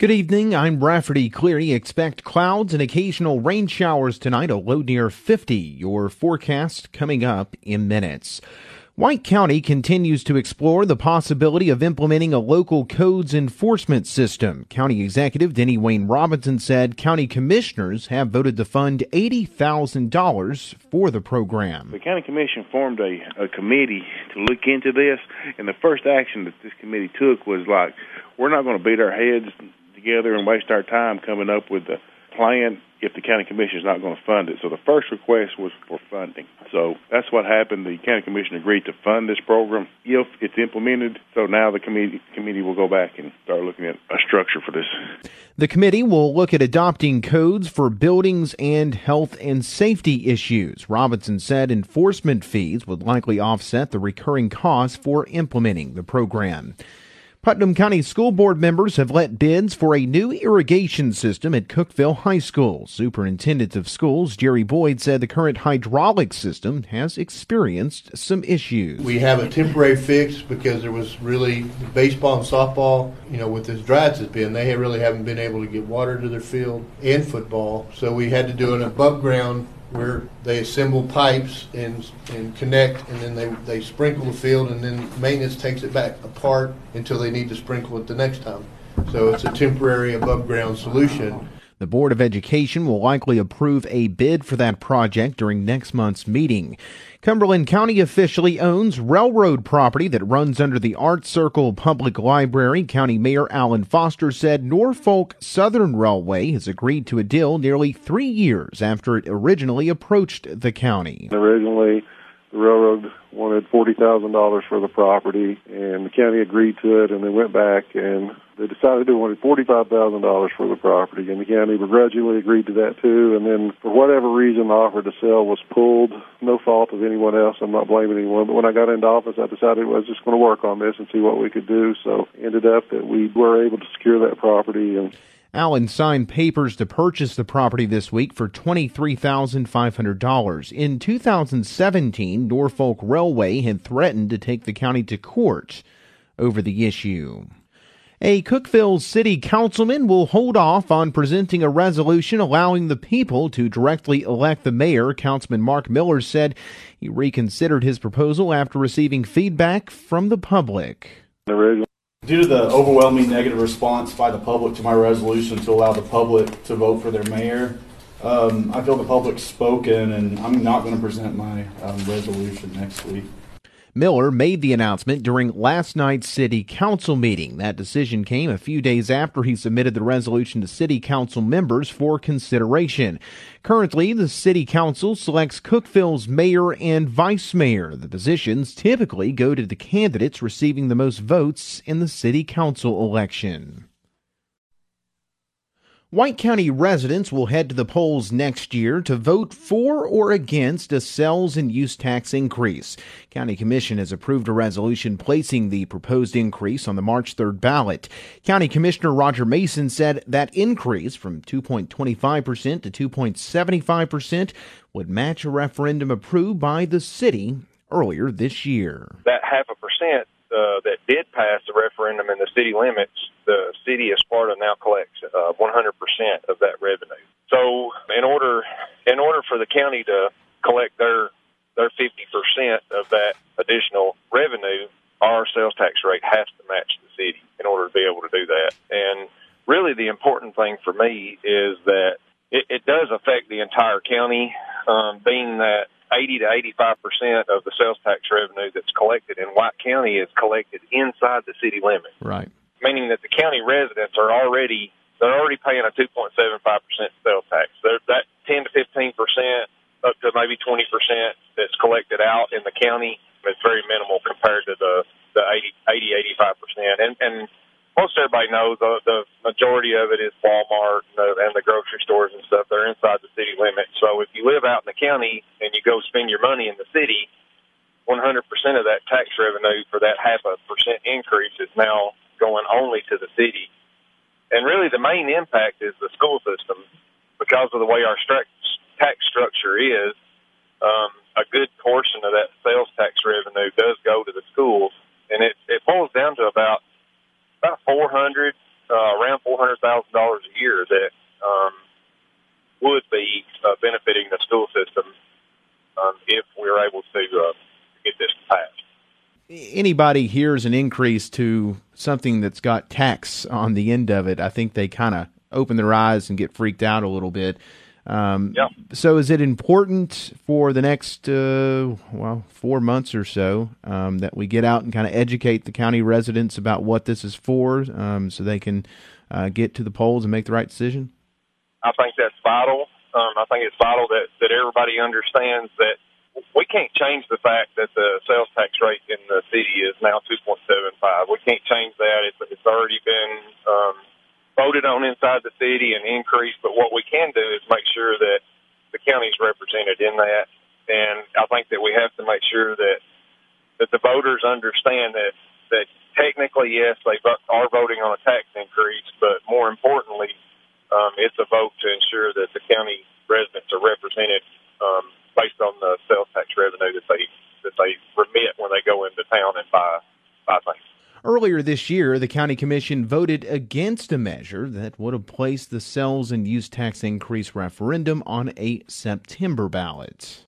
Good evening. I'm Rafferty Cleary. Expect clouds and occasional rain showers tonight, a low near 50. Your forecast coming up in minutes. White County continues to explore the possibility of implementing a local codes enforcement system. County Executive Denny Wayne Robinson said county commissioners have voted to fund $80,000 for the program. The county commission formed a, a committee to look into this, and the first action that this committee took was like, we're not going to beat our heads together and waste our time coming up with the plan if the county commission is not going to fund it. So the first request was for funding. So that's what happened. The county commission agreed to fund this program if it's implemented. So now the committee committee will go back and start looking at a structure for this. The committee will look at adopting codes for buildings and health and safety issues. Robinson said enforcement fees would likely offset the recurring costs for implementing the program. Putnam County School Board members have let bids for a new irrigation system at Cookeville High School. Superintendent of Schools Jerry Boyd said the current hydraulic system has experienced some issues. We have a temporary fix because there was really baseball and softball, you know, with as dry as it's been, they really haven't been able to get water to their field and football. So we had to do an above ground where they assemble pipes and and connect, and then they they sprinkle the field, and then maintenance takes it back apart until they need to sprinkle it the next time. So it's a temporary above ground solution. The Board of Education will likely approve a bid for that project during next month's meeting. Cumberland County officially owns railroad property that runs under the Art Circle Public Library. County Mayor Alan Foster said Norfolk Southern Railway has agreed to a deal nearly three years after it originally approached the county. Originally, the railroad wanted forty thousand dollars for the property, and the county agreed to it, and they went back and they decided they wanted forty five thousand dollars for the property, and the county begrudgingly agreed to that too. And then, for whatever reason, the offer to sell was pulled. No fault of anyone else. I'm not blaming anyone. But when I got into office, I decided I was just going to work on this and see what we could do. So, ended up that we were able to secure that property and Allen signed papers to purchase the property this week for $23,500. In 2017, Norfolk Railway had threatened to take the county to court over the issue. A Cookeville city councilman will hold off on presenting a resolution allowing the people to directly elect the mayor. Councilman Mark Miller said he reconsidered his proposal after receiving feedback from the public. Due to the overwhelming negative response by the public to my resolution to allow the public to vote for their mayor, um, I feel the public's spoken, and I'm not going to present my um, resolution next week. Miller made the announcement during last night's city council meeting. That decision came a few days after he submitted the resolution to city council members for consideration. Currently, the city council selects Cookeville's mayor and vice mayor. The positions typically go to the candidates receiving the most votes in the city council election. White County residents will head to the polls next year to vote for or against a sales and use tax increase. County Commission has approved a resolution placing the proposed increase on the March 3rd ballot. County Commissioner Roger Mason said that increase from 2.25% to 2.75% would match a referendum approved by the city earlier this year. That half a percent uh, that did pass the referendum in the city limits, the city as Sparta now collects uh, 100% of that revenue. So, in order in order for the county to collect their their 50% of that additional revenue, our sales tax rate has to match the city in order to be able to do that. And really, the important thing for me is that it, it does affect the entire county, um, being that 80 to 85 percent of the sales tax revenue that's collected in White County is collected inside the city limits. Right. Meaning that the county residents are already they're already paying a 2.75 percent sales tax. They're, that 10 to 15 percent up to maybe 20 percent that's collected out in the county is very minimal compared to the the 80 80 85 percent. And and most everybody knows the, the majority of it is Walmart and the, and the grocery stores and stuff. They're inside the city limits. So if you live out in the county and you go spend your money in the city, 100% of that tax revenue for that half a percent increase is now going only to the city. And really, the main impact is the school system because of the way our tax structure is. Um, a good portion of that sales tax revenue does go to the schools, and it, it boils down to about four hundred uh, around four hundred thousand dollars a year that um, would be uh, benefiting the school system um, if we were able to uh, get this passed. Anybody hears an increase to something that's got tax on the end of it, I think they kind of open their eyes and get freaked out a little bit. Um, yeah. So, is it important for the next uh, well four months or so um, that we get out and kind of educate the county residents about what this is for, um, so they can uh, get to the polls and make the right decision? I think that's vital. Um, I think it's vital that that everybody understands that we can't change the fact that the sales tax rate in the city is now 2.75. We can't change that. It's, it's already been um, voted on inside the city and increased. But what we can do is make sure that the county's represented in that. And I think that we have to make sure that that the voters understand that that technically, yes, they are voting on a tax increase, but more importantly, um, it's a vote to ensure that the county residents are represented um, based on the sales tax revenue that they that they remit when they go into town and buy buy things. Earlier this year, the County Commission voted against a measure that would have placed the sales and use tax increase referendum on a September ballot.